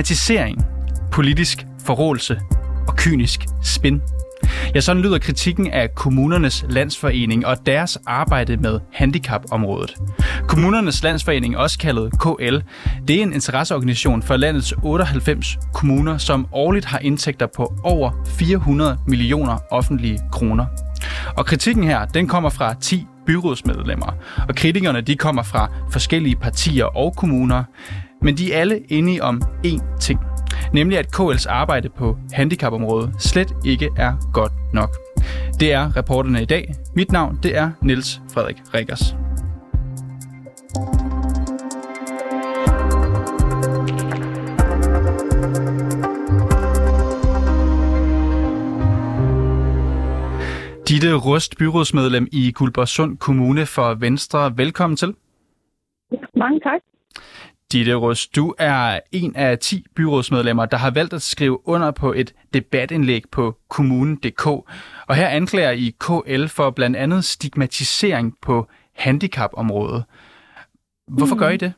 Stigmatisering, politisk forrådelse og kynisk spin. Ja, sådan lyder kritikken af Kommunernes Landsforening og deres arbejde med handicapområdet. Kommunernes Landsforening, også kaldet KL, det er en interesseorganisation for landets 98 kommuner, som årligt har indtægter på over 400 millioner offentlige kroner. Og kritikken her, den kommer fra 10 byrådsmedlemmer, og kritikerne de kommer fra forskellige partier og kommuner, men de er alle enige om én ting – nemlig at KL's arbejde på handicapområdet slet ikke er godt nok. Det er reporterne i dag. Mit navn det er Niels Frederik Rikkers. Ditte Rust, byrådsmedlem i Guldborgsund Kommune for Venstre. Velkommen til. Mange tak. Ditte Rust, du er en af 10 byrådsmedlemmer, der har valgt at skrive under på et debatindlæg på kommunen.dk. Og her anklager I KL for blandt andet stigmatisering på handicapområdet. Hvorfor gør I det?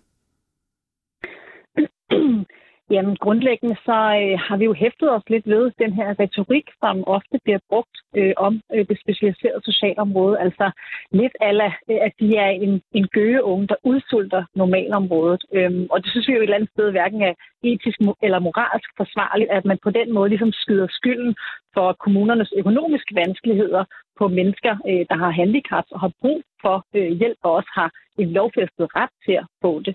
Jamen grundlæggende så øh, har vi jo hæftet os lidt ved den her retorik, som ofte bliver brugt øh, om øh, det specialiserede socialområde. Altså lidt ala, øh, at de er en, en gøgeunge, der udsulter normalområdet. Øhm, og det synes vi jo et eller andet sted hverken er etisk eller moralsk forsvarligt, at man på den måde ligesom skyder skylden for kommunernes økonomiske vanskeligheder på mennesker, øh, der har handicap og har brug for øh, hjælp og også har en lovfæstet ret til at få det.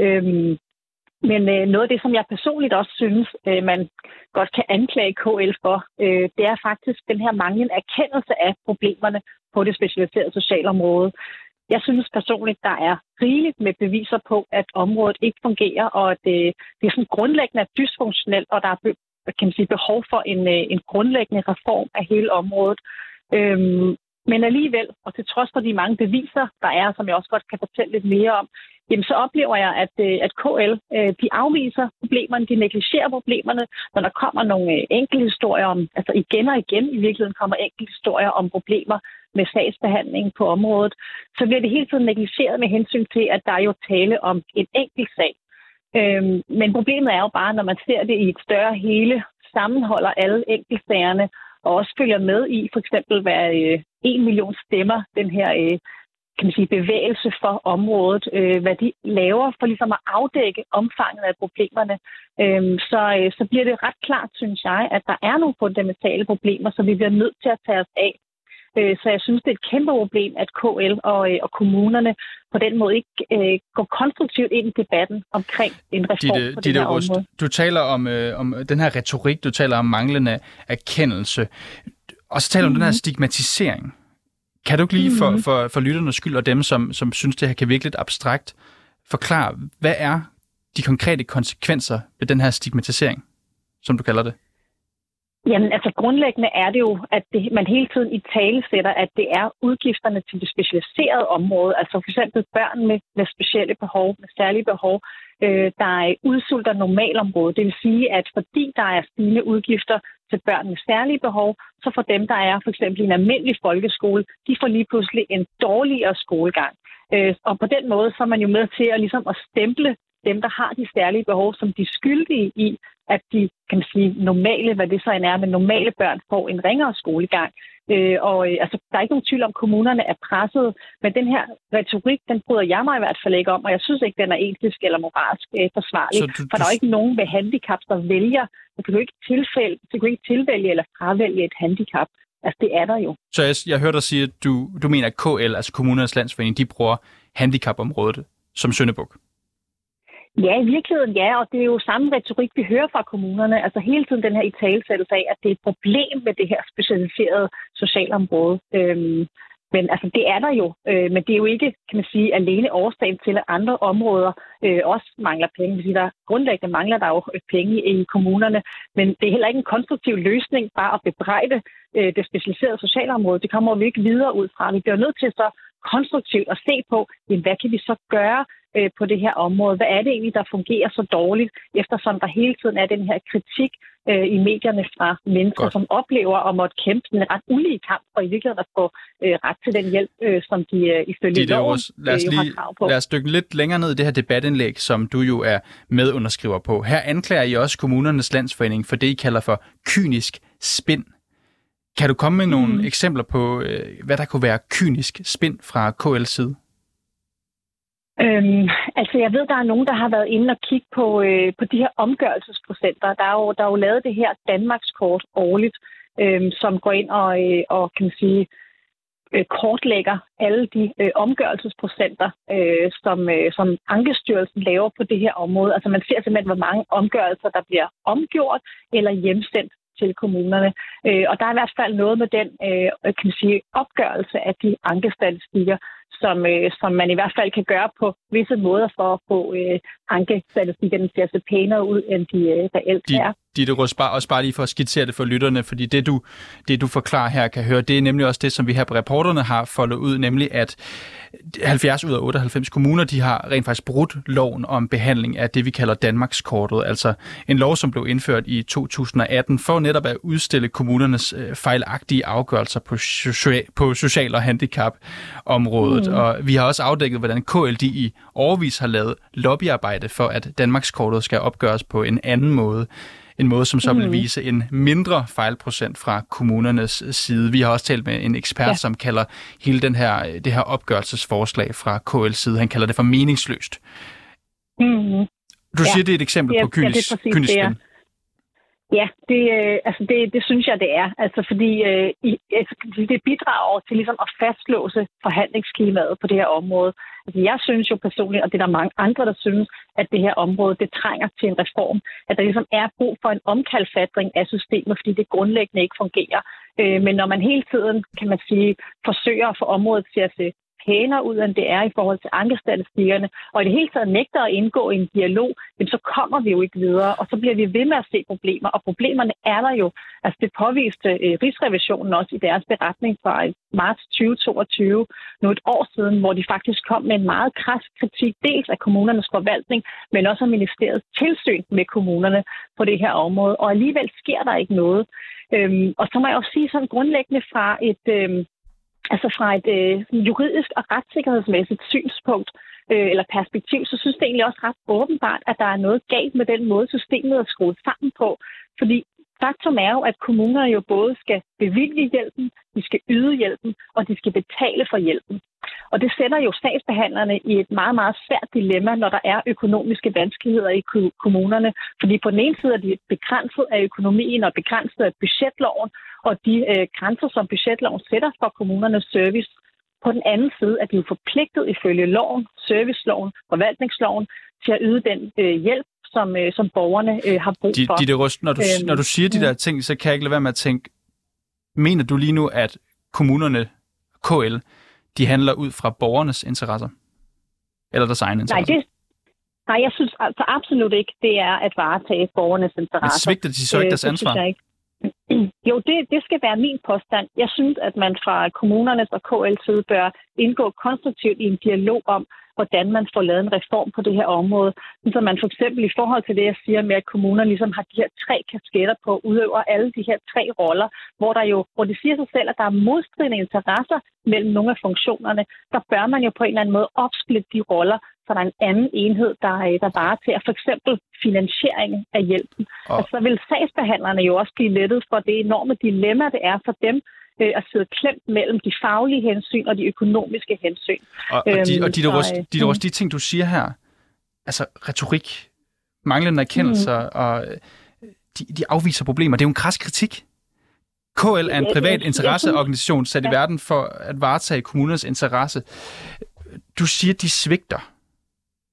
Øhm, men øh, noget af det, som jeg personligt også synes, øh, man godt kan anklage KL for, øh, det er faktisk den her manglende erkendelse af problemerne på det specialiserede socialområde. Jeg synes personligt, der er rigeligt med beviser på, at området ikke fungerer, og at det, det er sådan grundlæggende dysfunktionelt, og der er kan man sige, behov for en, øh, en grundlæggende reform af hele området. Øhm, men alligevel, og til trods for de mange beviser, der er, som jeg også godt kan fortælle lidt mere om, jamen så oplever jeg, at, øh, at KL øh, de afviser problemerne, de negligerer problemerne, når der kommer nogle øh, enkelte historier om, altså igen og igen i virkeligheden kommer enkelte historier om problemer med sagsbehandling på området, så bliver det hele tiden negligeret med hensyn til, at der er jo tale om en enkelt sag. Øhm, men problemet er jo bare, når man ser det i et større hele, sammenholder alle enkeltsagerne, og også følger med i for eksempel, hvad øh, en million stemmer den her øh, kan man sige, bevægelse for området, øh, hvad de laver for ligesom at afdække omfanget af problemerne, øh, så, øh, så bliver det ret klart, synes jeg, at der er nogle fundamentale problemer, som vi bliver nødt til at tage os af. Øh, så jeg synes, det er et kæmpe problem, at KL og, øh, og kommunerne på den måde ikke øh, går konstruktivt ind i debatten omkring en reform Ditte, på det her Rust, område. Du taler om, øh, om den her retorik, du taler om manglende erkendelse, og så taler du mm-hmm. om den her mhm. stigmatisering. Kan du ikke lige for, mm. for, for lytternes skyld og dem, som, som synes, det her kan virke lidt abstrakt, forklare, hvad er de konkrete konsekvenser ved den her stigmatisering, som du kalder det? Jamen, altså grundlæggende er det jo, at det, man hele tiden i tale sætter, at det er udgifterne til det specialiserede område, altså for eksempel børn med, med specielle behov, med særlige behov, øh, der udsulter normalområdet. Det vil sige, at fordi der er stigende udgifter til børn med særlige behov, så for dem, der er for eksempel i en almindelig folkeskole, de får lige pludselig en dårligere skolegang. Øh, og på den måde så er man jo med til at, ligesom at stemple dem, der har de særlige behov, som de skyldige i, at de, kan man sige, normale, hvad det så end er, men normale børn får en ringere skolegang. Øh, og øh, altså, der er ikke nogen tvivl om, at kommunerne er presset, men den her retorik, den bryder jeg mig i hvert fald ikke om, og jeg synes ikke, den er etisk eller moralsk øh, forsvarlig, du, for der er jo ikke nogen med handicap, der vælger, du kan jo ikke, tilfælde, du kan ikke tilvælge eller fravælge et handicap. Altså, det er der jo. Så jeg, jeg hørte dig sige, at du, du mener, at KL, altså kommunernes landsforening, de bruger handicapområdet som søndebuk? Ja, i virkeligheden ja, og det er jo samme retorik, vi hører fra kommunerne. Altså hele tiden den her i talsættelse af, at det er et problem med det her specialiserede socialområde. Øhm, men altså, det er der jo. Øh, men det er jo ikke, kan man sige, alene årsagen til, at andre områder øh, også mangler penge. Vil sige, der grundlæggende mangler der jo øh, penge i kommunerne. Men det er heller ikke en konstruktiv løsning bare at bebrejde øh, det specialiserede socialområde. Det kommer vi ikke videre ud fra. Vi bliver nødt til så konstruktivt at se på, jamen, hvad kan vi så gøre øh, på det her område? Hvad er det egentlig, der fungerer så dårligt, eftersom der hele tiden er den her kritik øh, i medierne fra mennesker, Godt. som oplever at måtte kæmpe en ret ulige kamp for i virkeligheden at få øh, ret til den hjælp, øh, som de øh, ifølge de loven også, lad os øh, lige, har krav på. Lad os dykke lidt længere ned i det her debatindlæg, som du jo er medunderskriver på. Her anklager I også kommunernes landsforening for det, I kalder for kynisk spind. Kan du komme med nogle mm. eksempler på, øh, hvad der kunne være kynisk spind fra KL's side? Øhm, altså, jeg ved, der er nogen, der har været inde og kigge på, øh, på de her omgørelsesprocenter. Der er jo, der er jo lavet det her Danmarkskort årligt, øh, som går ind og, øh, og kan man sige, øh, kortlægger alle de øh, omgørelsesprocenter, øh, som, øh, som Ankestyrelsen laver på det her område. Altså man ser simpelthen, hvor mange omgørelser, der bliver omgjort eller hjemsendt til kommunerne. Øh, og der er i hvert fald noget med den øh, kan man sige, opgørelse af de ankestatistikker, som, øh, som man i hvert fald kan gøre på visse måder for at få øh, ankestatistikkerne til at se pænere ud, end de øh, reelt de, er. Ditte Røs, bare, også bare lige for at skitsere det for lytterne, fordi det du, det du forklarer her kan høre, det er nemlig også det, som vi her på reporterne har foldet ud, nemlig at 70 ud af 98 kommuner, de har rent faktisk brudt loven om behandling af det, vi kalder Danmarkskortet, altså en lov, som blev indført i 2018 for netop at udstille kommunernes øh, fejlagtige afgørelser på, social, på social- og handicapområdet. Mm. Og vi har også afdækket, hvordan KLD i overvis har lavet lobbyarbejde for, at Danmarkskortet skal opgøres på en anden måde. En måde, som så mm. vil vise en mindre fejlprocent fra kommunernes side. Vi har også talt med en ekspert, ja. som kalder hele den her, det her opgørelsesforslag fra KL's side, han kalder det for meningsløst. Mm. Du ja. siger, det er et eksempel ja, på kynisk, ja, det kynisk spil. Ja, det, øh, altså det, det synes jeg, det er. Altså fordi øh, i, altså, det bidrager til ligesom at fastlåse forhandlingsklimaet på det her område. Altså, jeg synes jo personligt, og det er der mange andre, der synes, at det her område, det trænger til en reform. At der ligesom er brug for en omkalfatring af systemet, fordi det grundlæggende ikke fungerer. Øh, men når man hele tiden, kan man sige, forsøger at få området til at se pænere ud, end det er i forhold til ankestatistikkerne, og i det hele taget nægter at indgå i en dialog, jamen, så kommer vi jo ikke videre, og så bliver vi ved med at se problemer, og problemerne er der jo. Altså det påviste øh, Rigsrevisionen også i deres beretning fra øh, marts 2022, nu et år siden, hvor de faktisk kom med en meget kras kritik, dels af kommunernes forvaltning, men også af ministeriets tilsyn med kommunerne på det her område, og alligevel sker der ikke noget. Øhm, og så må jeg også sige sådan grundlæggende fra et, øhm, altså fra et øh, juridisk og retssikkerhedsmæssigt synspunkt øh, eller perspektiv, så synes det egentlig også ret åbenbart, at der er noget galt med den måde, systemet er skruet sammen på. Fordi faktum er jo, at kommuner jo både skal bevilge hjælpen, de skal yde hjælpen, og de skal betale for hjælpen. Og det sætter jo sagsbehandlerne i et meget, meget svært dilemma, når der er økonomiske vanskeligheder i kommunerne. Fordi på den ene side er de begrænset af økonomien og begrænset af budgetloven, og de øh, grænser, som budgetloven sætter for kommunernes service. På den anden side er de jo forpligtet ifølge loven, serviceloven, forvaltningsloven, til at yde den øh, hjælp, som, øh, som borgerne øh, har brug for. De, de røst, når, du, øhm, når du siger de der ting, så kan jeg ikke lade være med at tænke, mener du lige nu, at kommunerne, KL, de handler ud fra borgernes interesser? Eller deres egne interesser? Nej, det, nej, jeg synes altså absolut ikke, det er at varetage borgernes interesser. Men svigter de så ikke deres øh, ansvar? Jeg ikke. Jo, det, det skal være min påstand. Jeg synes, at man fra kommunernes og KL's side bør indgå konstruktivt i en dialog om, hvordan man får lavet en reform på det her område. Så man for eksempel i forhold til det, jeg siger med, at kommunerne ligesom har de her tre kasketter på, udøver alle de her tre roller, hvor der jo, hvor det siger sig selv, at der er modstridende interesser mellem nogle af funktionerne, der bør man jo på en eller anden måde opsplitte de roller, så der er en anden enhed, der, der bare til for eksempel finansiering af hjælpen. Og... Altså, så vil sagsbehandlerne jo også blive lettet for det enorme dilemma, det er for dem, øh, at sidde klemt mellem de faglige hensyn og de økonomiske hensyn. Og, og, de, og de, der også, de, der også de ting, du siger her, altså retorik, manglende erkendelser, mm. og øh, de, de afviser problemer. Det er jo en kras kritik. KL er en privat interesseorganisation sat i verden for at varetage kommunernes interesse. Du siger, de svigter.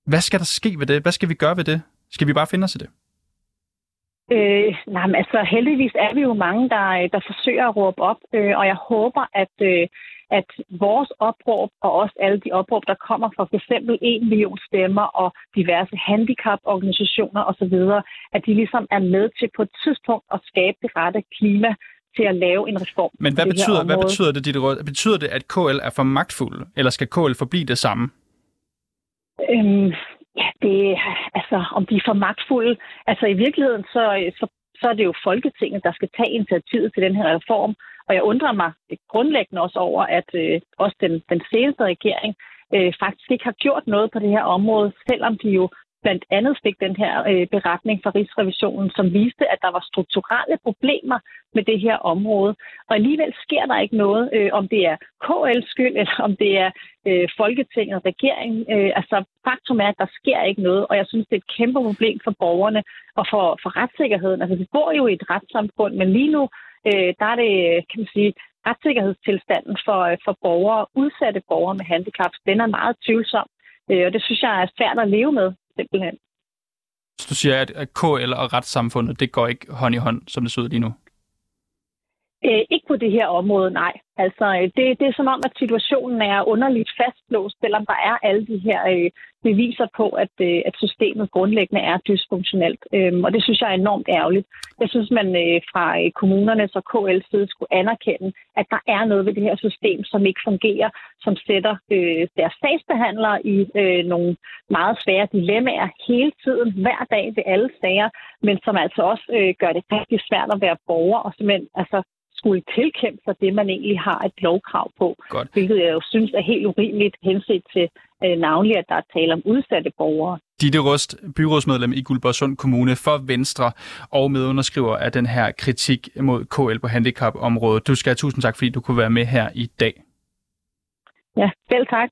Hvad skal der ske ved det? Hvad skal vi gøre ved det? Skal vi bare finde os i det? Øh, nej, men altså heldigvis er vi jo mange, der, der forsøger at råbe op, øh, og jeg håber, at, øh, at vores opråb og også alle de opråb, der kommer fra f.eks. en million stemmer og diverse handicaporganisationer osv., at de ligesom er med til på et tidspunkt at skabe det rette klima til at lave en reform. Men hvad, betyder, hvad betyder det, dit råd? Betyder det, at KL er for magtfuld, eller skal KL forblive det samme? Øhm, ja, det, altså, om de er for magtfulde. Altså, i virkeligheden, så, så, så er det jo Folketinget, der skal tage initiativet til den her reform. Og jeg undrer mig grundlæggende også over, at øh, også den, den seneste regering øh, faktisk ikke har gjort noget på det her område, selvom de jo blandt andet fik den her øh, beretning fra Rigsrevisionen, som viste, at der var strukturelle problemer med det her område. Og alligevel sker der ikke noget, øh, om det er KL's skyld, eller om det er øh, Folketinget og regeringen. Øh, altså faktum er, at der sker ikke noget, og jeg synes, det er et kæmpe problem for borgerne og for, for retssikkerheden. Altså vi bor jo i et retssamfund, men lige nu, øh, der er det, kan man sige, retssikkerhedstilstanden for, øh, for borgere, udsatte borgere med handicap, den er meget tvivlsom. Øh, og det synes jeg er svært at leve med simpelthen. Så du siger, at KL og retssamfundet, det går ikke hånd i hånd, som det ser ud lige nu? Øh, ikke på det her område, nej. Altså, øh, det, det er som om, at situationen er underligt fastlåst, selvom der er alle de her øh, beviser på, at, øh, at systemet grundlæggende er dysfunktionelt. Øhm, og det synes jeg er enormt ærgerligt. Jeg synes, man øh, fra øh, kommunernes og KL's side skulle anerkende, at der er noget ved det her system, som ikke fungerer, som sætter øh, deres sagsbehandlere i øh, nogle meget svære dilemmaer hele tiden, hver dag ved alle sager, men som altså også øh, gør det rigtig svært at være borger og simpelthen altså, skulle tilkæmpe sig det, man egentlig har et lovkrav på. Godt. Hvilket jeg jo synes er helt urimeligt henset til øh, navnlig, at der er tale om udsatte borgere. Ditte Rust, byrådsmedlem i Guldborgsund Kommune for Venstre og medunderskriver af den her kritik mod KL på handicapområdet. Du skal have tusind tak, fordi du kunne være med her i dag. Ja, selv tak.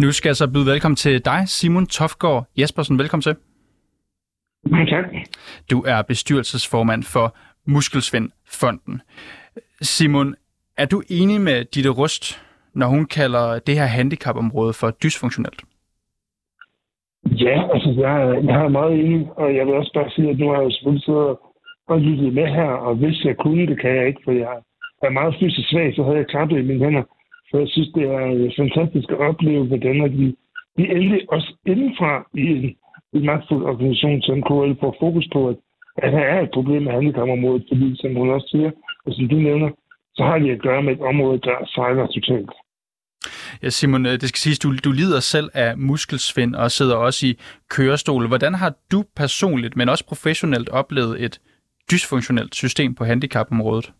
Nu skal jeg så byde velkommen til dig, Simon Tofgaard Jespersen. Velkommen til. Mange tak. Du er bestyrelsesformand for Muskelsvindfonden. Simon, er du enig med Ditte Rust, når hun kalder det her handicapområde for dysfunktionelt? Ja, altså jeg, jeg er meget enig, og jeg vil også bare sige, at nu har jeg selvfølgelig siddet og lyttet med her, og hvis jeg kunne, det kan jeg ikke, for jeg er meget fysisk svag, så havde jeg klappet i mine hænder. For jeg synes, det er øh, fantastisk at opleve, hvordan at vi, vi endelig også indenfra i en, en magtfuld organisation som KL får fokus på, at, at her er et problem med handicapområdet, fordi som hun også siger, og som du nævner, så har vi at gøre med et område, der sejler totalt. Ja, Simon, øh, det skal siges, du, du lider selv af muskelsvind og sidder også i kørestol. Hvordan har du personligt, men også professionelt, oplevet et dysfunktionelt system på handicapområdet?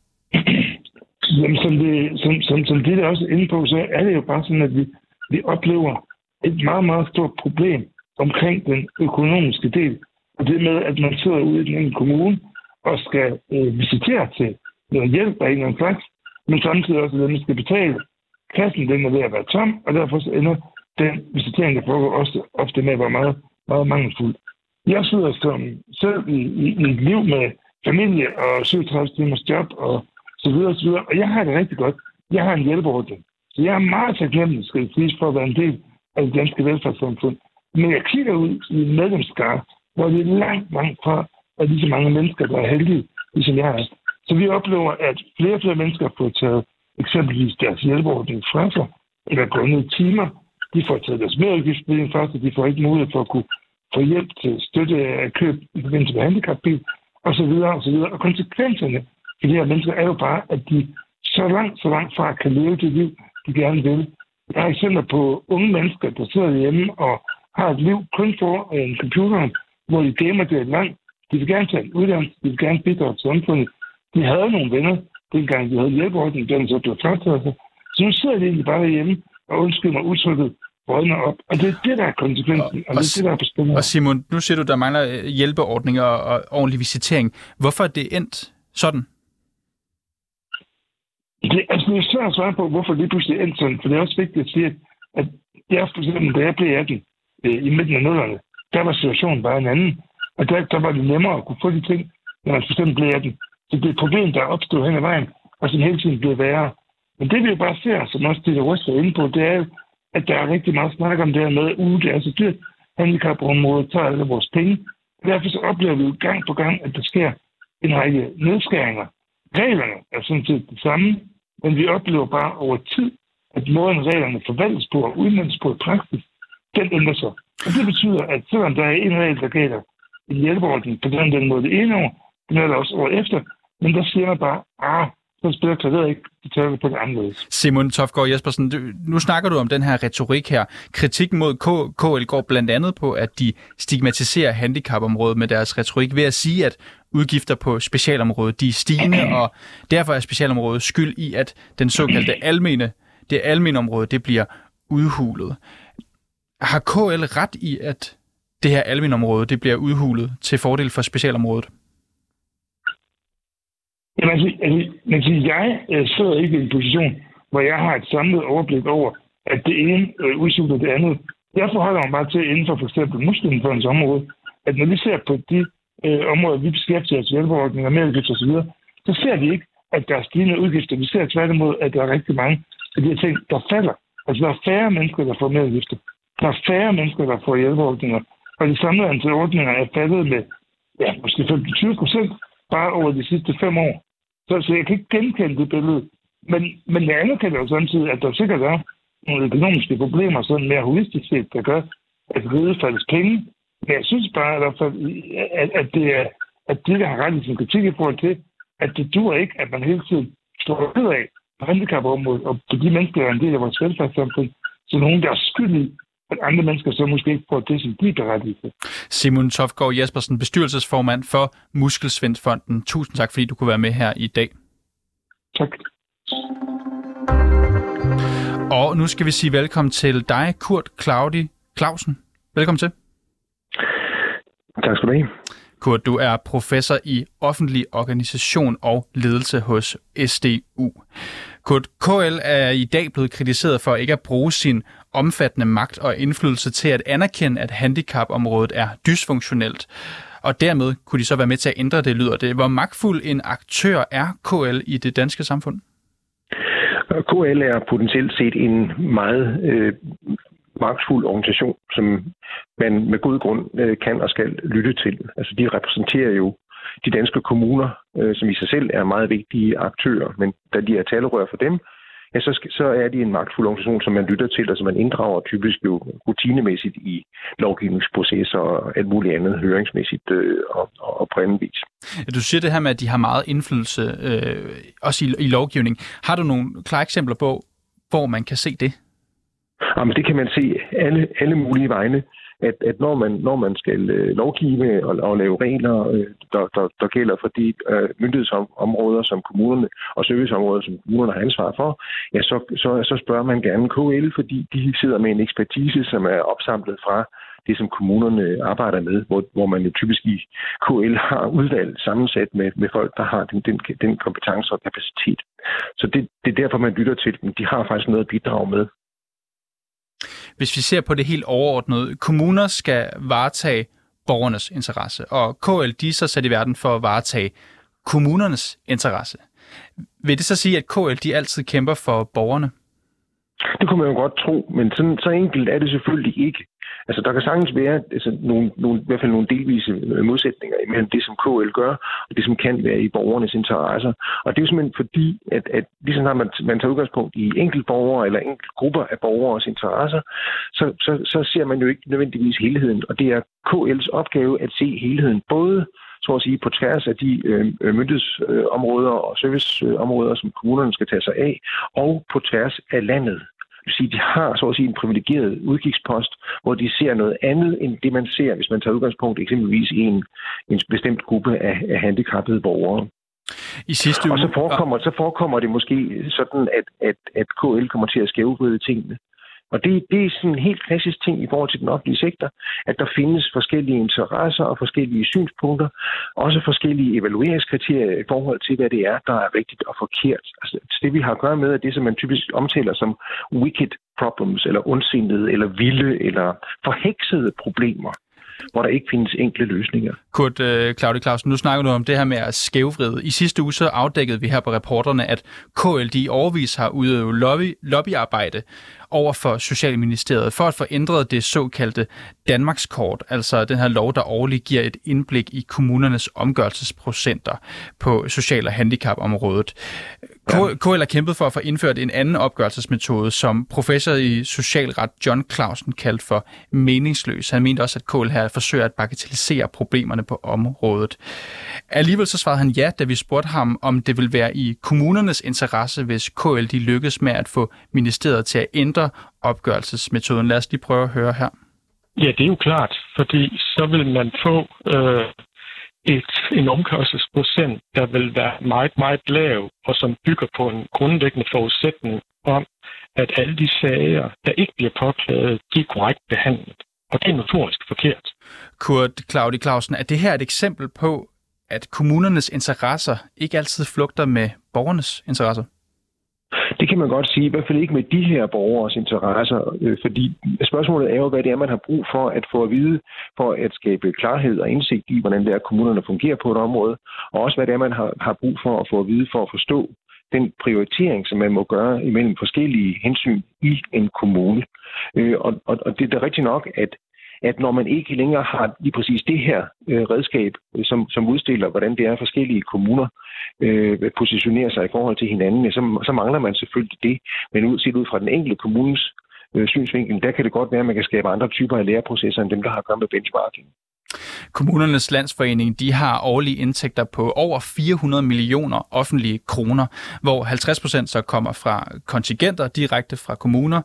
Jamen, som det, som, som, som det er også inde på, så er det jo bare sådan, at vi, vi oplever et meget, meget stort problem omkring den økonomiske del. Og det med, at man sidder ude i den kommune og skal øh, visitere til noget hjælp af en eller anden slags, men samtidig også, at man skal betale. Kassen den er ved at være tom, og derfor så ender den visitering, der foregår også ofte med at være meget, meget mangelfuld. Jeg sidder som selv i, i, i et liv med familie og 37 timers job og så videre, så videre. Og jeg har det rigtig godt. Jeg har en hjælpeordning. Så jeg er meget taknemmelig, skal jeg sige, for at være en del af det danske velfærdssamfund. Men jeg kigger ud i en medlemskare, hvor det er langt, langt fra, at lige så mange mennesker, der er heldige, ligesom jeg er. Så vi oplever, at flere og flere mennesker får taget eksempelvis deres hjælpeordning fra sig, eller grundet timer. De får taget deres merudgiftsbevilling fra sig, de får ikke mulighed for at kunne få hjælp til støtte af køb i forbindelse med handicapbil, og så videre, og så videre. Og konsekvenserne de her mennesker er jo bare, at de så langt, så langt fra kan leve det liv, de gerne vil. Jeg har eksempler på unge mennesker, der sidder hjemme og har et liv kun for en computer, hvor de gamer det et land. De vil gerne tage en uddannelse, de vil gerne bidrage til samfundet. De havde nogle venner, dengang de havde hjælpeordning, den så blev frataget sig. Så nu sidder de egentlig bare derhjemme og undskylder mig udtrykket rådner op. Og det er det, der er konsekvensen, og, og, og det er det, der er på spil. Og Simon, nu siger du, der mangler øh, hjælpeordninger og ordentlig visitering. Hvorfor er det endt sådan? Det, altså, det er svært at svare på, hvorfor det pludselig endte sådan, for det er også vigtigt at sige, at jeg for eksempel, da jeg blev 18 øh, i midten af nullerne, der var situationen bare en anden. Og der, der var det nemmere at kunne få de ting, når man for eksempel blev 18. Så det er et problem, der er opstået hen ad vejen, og som hele tiden bliver værre. Men det vi jo bare ser, som også det, der ryster inde på, det er jo, at der er rigtig meget snak om det her med, at uh, det er så dyrt. Handicapområdet tager alle vores penge. Derfor så oplever vi jo gang på gang, at der sker en række nedskæringer. Reglerne er sådan set det samme, men vi oplever bare over tid, at måden reglerne forvaltes på og udmændes på i praksis, den ændrer sig. Og det betyder, at selvom der er en regel, der gælder en hjælpeordning på den, den måde det ene år, den er der også år efter, men der siger man bare, ah, så spiller klaveret ikke, de tager på det anderledes. Simon Tofgaard Jespersen, du, nu snakker du om den her retorik her. Kritikken mod K, KL går blandt andet på, at de stigmatiserer handicapområdet med deres retorik ved at sige, at udgifter på specialområdet de er stigende, og derfor er specialområdet skyld i, at den såkaldte almene, det almene område, det bliver udhulet. Har KL ret i, at det her almene område, det bliver udhulet til fordel for specialområdet? Jamen, altså, altså, altså jeg øh, sidder ikke i en position, hvor jeg har et samlet overblik over, at det ene øh, udsuger det andet. Jeg forholder mig bare til inden for for eksempel muskelindførens område, at når vi ser på de øh, områder, vi beskæftiger os hjælpeordninger, merudgifter osv., så ser vi ikke, at der er stigende udgifter. Vi ser tværtimod, at der er rigtig mange af de her ting, der falder. Altså, der er færre mennesker, der får merudgifter. Der er færre mennesker, der får hjælpeordninger. Og det samlede antal ordninger er faldet med, ja, måske 25 procent bare over de sidste fem år. Så, så jeg kan ikke genkende det billede. Men, men jeg anerkender jo samtidig, at der sikkert er nogle økonomiske problemer, sådan mere holistisk set, der gør, at riget faldes penge. Men jeg synes bare, at, at, at det er at de, der har ret i sin kritik i forhold til, at det dur ikke, at man hele tiden står ud af på handicapområdet, og på de mennesker, der er en del af vores velfærdssamfund, så nogen, der er skyldige at andre mennesker så måske ikke får det, som de er berettiget til. Simon Tofgaard Jespersen, bestyrelsesformand for Muskelsvindfonden. Tusind tak, fordi du kunne være med her i dag. Tak. Og nu skal vi sige velkommen til dig, Kurt Claudi Clausen. Velkommen til. Tak skal du have. Kurt, du er professor i offentlig organisation og ledelse hos SDU. Kurt, KL er i dag blevet kritiseret for ikke at bruge sin omfattende magt og indflydelse til at anerkende, at handicapområdet er dysfunktionelt. Og dermed kunne de så være med til at ændre det, lyder det. Hvor magtfuld en aktør er KL i det danske samfund? KL er potentielt set en meget øh, magtfuld organisation, som man med god grund øh, kan og skal lytte til. Altså de repræsenterer jo de danske kommuner, øh, som i sig selv er meget vigtige aktører, men da de er talerør for dem, ja, så, skal, så er de en magtfuld organisation, som man lytter til, og som man inddrager typisk jo rutinemæssigt i lovgivningsprocesser og alt muligt andet høringsmæssigt øh, og, og på anden vis. Ja, du siger det her med, at de har meget indflydelse, øh, også i, i lovgivning. Har du nogle klare eksempler på, hvor man kan se det? Jamen, det kan man se alle, alle mulige vegne at, at når, man, når man skal øh, lovgive og, og lave regler, øh, der, der, der gælder for de øh, myndighedsområder, som kommunerne og serviceområder, som kommunerne har ansvar for, ja, så, så, så spørger man gerne KL, fordi de sidder med en ekspertise, som er opsamlet fra det, som kommunerne arbejder med, hvor, hvor man jo typisk i KL har udvalgt sammensat med, med folk, der har den, den, den kompetence og kapacitet. Så det, det er derfor, man lytter til dem. De har faktisk noget at bidrage med. Hvis vi ser på det helt overordnede, kommuner skal varetage borgernes interesse, og KL de er så sat i verden for at varetage kommunernes interesse. Vil det så sige, at KL de altid kæmper for borgerne? Det kunne man jo godt tro, men sådan, så enkelt er det selvfølgelig ikke. Altså, der kan sagtens være altså, nogle, nogle, i hvert fald nogle delvise øh, modsætninger imellem det, som KL gør, og det, som kan være i borgernes interesser. Og det er jo simpelthen fordi, at, at ligesom når man, man tager udgangspunkt i enkelt borgere eller enkelt grupper af borgeres interesser, så, så, så ser man jo ikke nødvendigvis helheden. Og det er KL's opgave at se helheden, både så at sige, på tværs af de øh, øh myndighedsområder og serviceområder, som kommunerne skal tage sig af, og på tværs af landet vil sige, de har så at sige en privilegeret udkigspost, hvor de ser noget andet end det, man ser, hvis man tager udgangspunkt eksempelvis i en, en bestemt gruppe af, af handicappede borgere. I sidste uge... Og så forekommer, så forekommer det måske sådan, at, at, at KL kommer til at skævvride tingene. Og det, det er sådan en helt klassisk ting i forhold til den offentlige sektor, at der findes forskellige interesser og forskellige synspunkter, også forskellige evalueringskriterier i forhold til, hvad det er, der er rigtigt og forkert. Altså, det vi har at gøre med, er det, som man typisk omtaler som wicked problems, eller ondsindede, eller vilde, eller forheksede problemer hvor der ikke findes enkle løsninger. Kurt uh, Claudia Clausen, nu snakker du om det her med at skævvride. I sidste uge så afdækkede vi her på reporterne, at KLD overvis har udøvet lobby, lobbyarbejde over for Socialministeriet for at få ændret det såkaldte Danmarkskort, altså den her lov, der årligt giver et indblik i kommunernes omgørelsesprocenter på social- og handicapområdet. KL har kæmpet for at få indført en anden opgørelsesmetode, som professor i socialret John Clausen kaldte for meningsløs. Han mente også, at KL her forsøger at bagatellisere problemerne på området. Alligevel så svarede han ja, da vi spurgte ham, om det vil være i kommunernes interesse, hvis KL de lykkes med at få ministeriet til at ændre opgørelsesmetoden. Lad os lige prøve at høre her. Ja, det er jo klart, fordi så vil man få øh, et, en omkørselsprocent, der vil være meget, meget lav, og som bygger på en grundlæggende forudsætning om, at alle de sager, der ikke bliver påklaget, de er korrekt behandlet. Og det er notorisk forkert. Kurt Claudi Clausen, er det her et eksempel på, at kommunernes interesser ikke altid flugter med borgernes interesser? Det kan man godt sige, i hvert fald ikke med de her borgers interesser, øh, fordi spørgsmålet er jo, hvad det er, man har brug for at få at vide, for at skabe klarhed og indsigt i, hvordan det er, kommunerne fungerer på et område, og også hvad det er, man har, har brug for at få at vide for at forstå den prioritering, som man må gøre imellem forskellige hensyn i en kommune. Øh, og, og, og det er da rigtigt nok, at at når man ikke længere har lige præcis det her øh, redskab, øh, som, som udstiller, hvordan det er forskellige kommuner øh, positionerer sig i forhold til hinanden, så, så mangler man selvfølgelig det. Men ud, set ud fra den enkelte kommunes øh, synsvinkel, der kan det godt være, at man kan skabe andre typer af læreprocesser, end dem, der har at gøre med benchmarking. Kommunernes Landsforening de har årlige indtægter på over 400 millioner offentlige kroner, hvor 50 procent så kommer fra kontingenter direkte fra kommuner,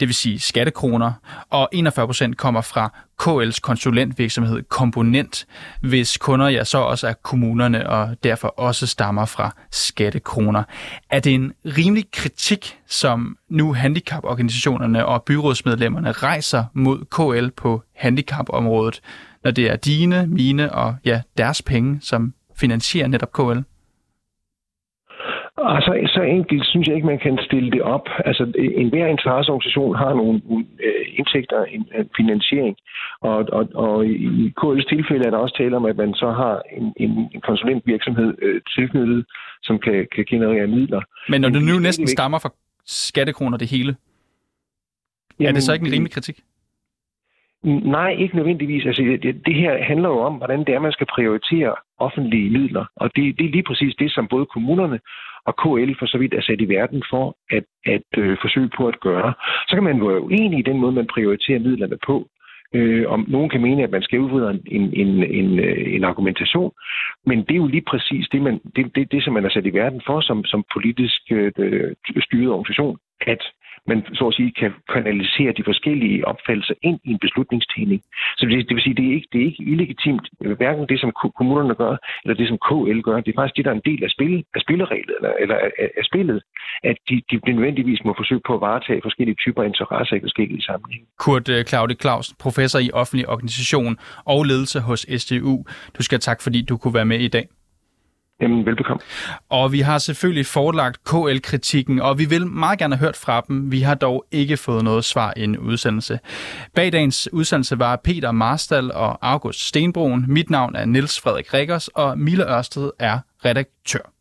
det vil sige skattekroner, og 41 procent kommer fra KL's konsulentvirksomhed Komponent, hvis kunder ja så også er kommunerne og derfor også stammer fra skattekroner. Er det en rimelig kritik, som nu handicaporganisationerne og byrådsmedlemmerne rejser mod KL på handicapområdet, når det er dine, mine og ja, deres penge, som finansierer netop KL? Altså, så enkelt synes jeg ikke, man kan stille det op. Altså, en hver interesseorganisation har nogle øh, indtægter, en, en finansiering, og, og, og i KL's tilfælde er der også tale om, at man så har en, en, en konsulentvirksomhed øh, tilknyttet, som kan, kan generere midler. Men når det nu næsten stammer fra skattekroner det hele, Jamen, er det så ikke en rimelig kritik? Nej, ikke nødvendigvis. Altså, det, det her handler jo om, hvordan det er, man skal prioritere offentlige midler. Og det, det er lige præcis det, som både kommunerne og KL for så vidt er sat i verden for at, at øh, forsøge på at gøre. Så kan man være uenig i den måde, man prioriterer midlerne på. Øh, om nogen kan mene, at man skal udføre en, en, en, øh, en argumentation, men det er jo lige præcis det, man, det, det, det som man er sat i verden for som, som politisk øh, øh styret organisation, at man så at sige kan kanalisere de forskellige opfattelser ind i en beslutningstagning. Så det, det vil sige, det er ikke, det er ikke illegitimt, øh, hverken det, som kommunerne gør, eller det, som KL gør. Det er faktisk det, der er en del af, spil, af spillereglet, eller, eller af, af spillet, at de, de nødvendigvis må forsøge på at varetage forskellige typer interesser i forskellige sammenhænge. Kurt øh, Claudi Claus, professor i offentlig organisation og ledelse hos SDU. Du skal tak, fordi du kunne være med i dag. Jamen, velbekomme. Og vi har selvfølgelig forelagt KL-kritikken, og vi vil meget gerne have hørt fra dem. Vi har dog ikke fået noget svar i en udsendelse. Bag dagens udsendelse var Peter Marstal og August Stenbroen. Mit navn er Niels Frederik Rikkers, og Mille Ørsted er redaktør.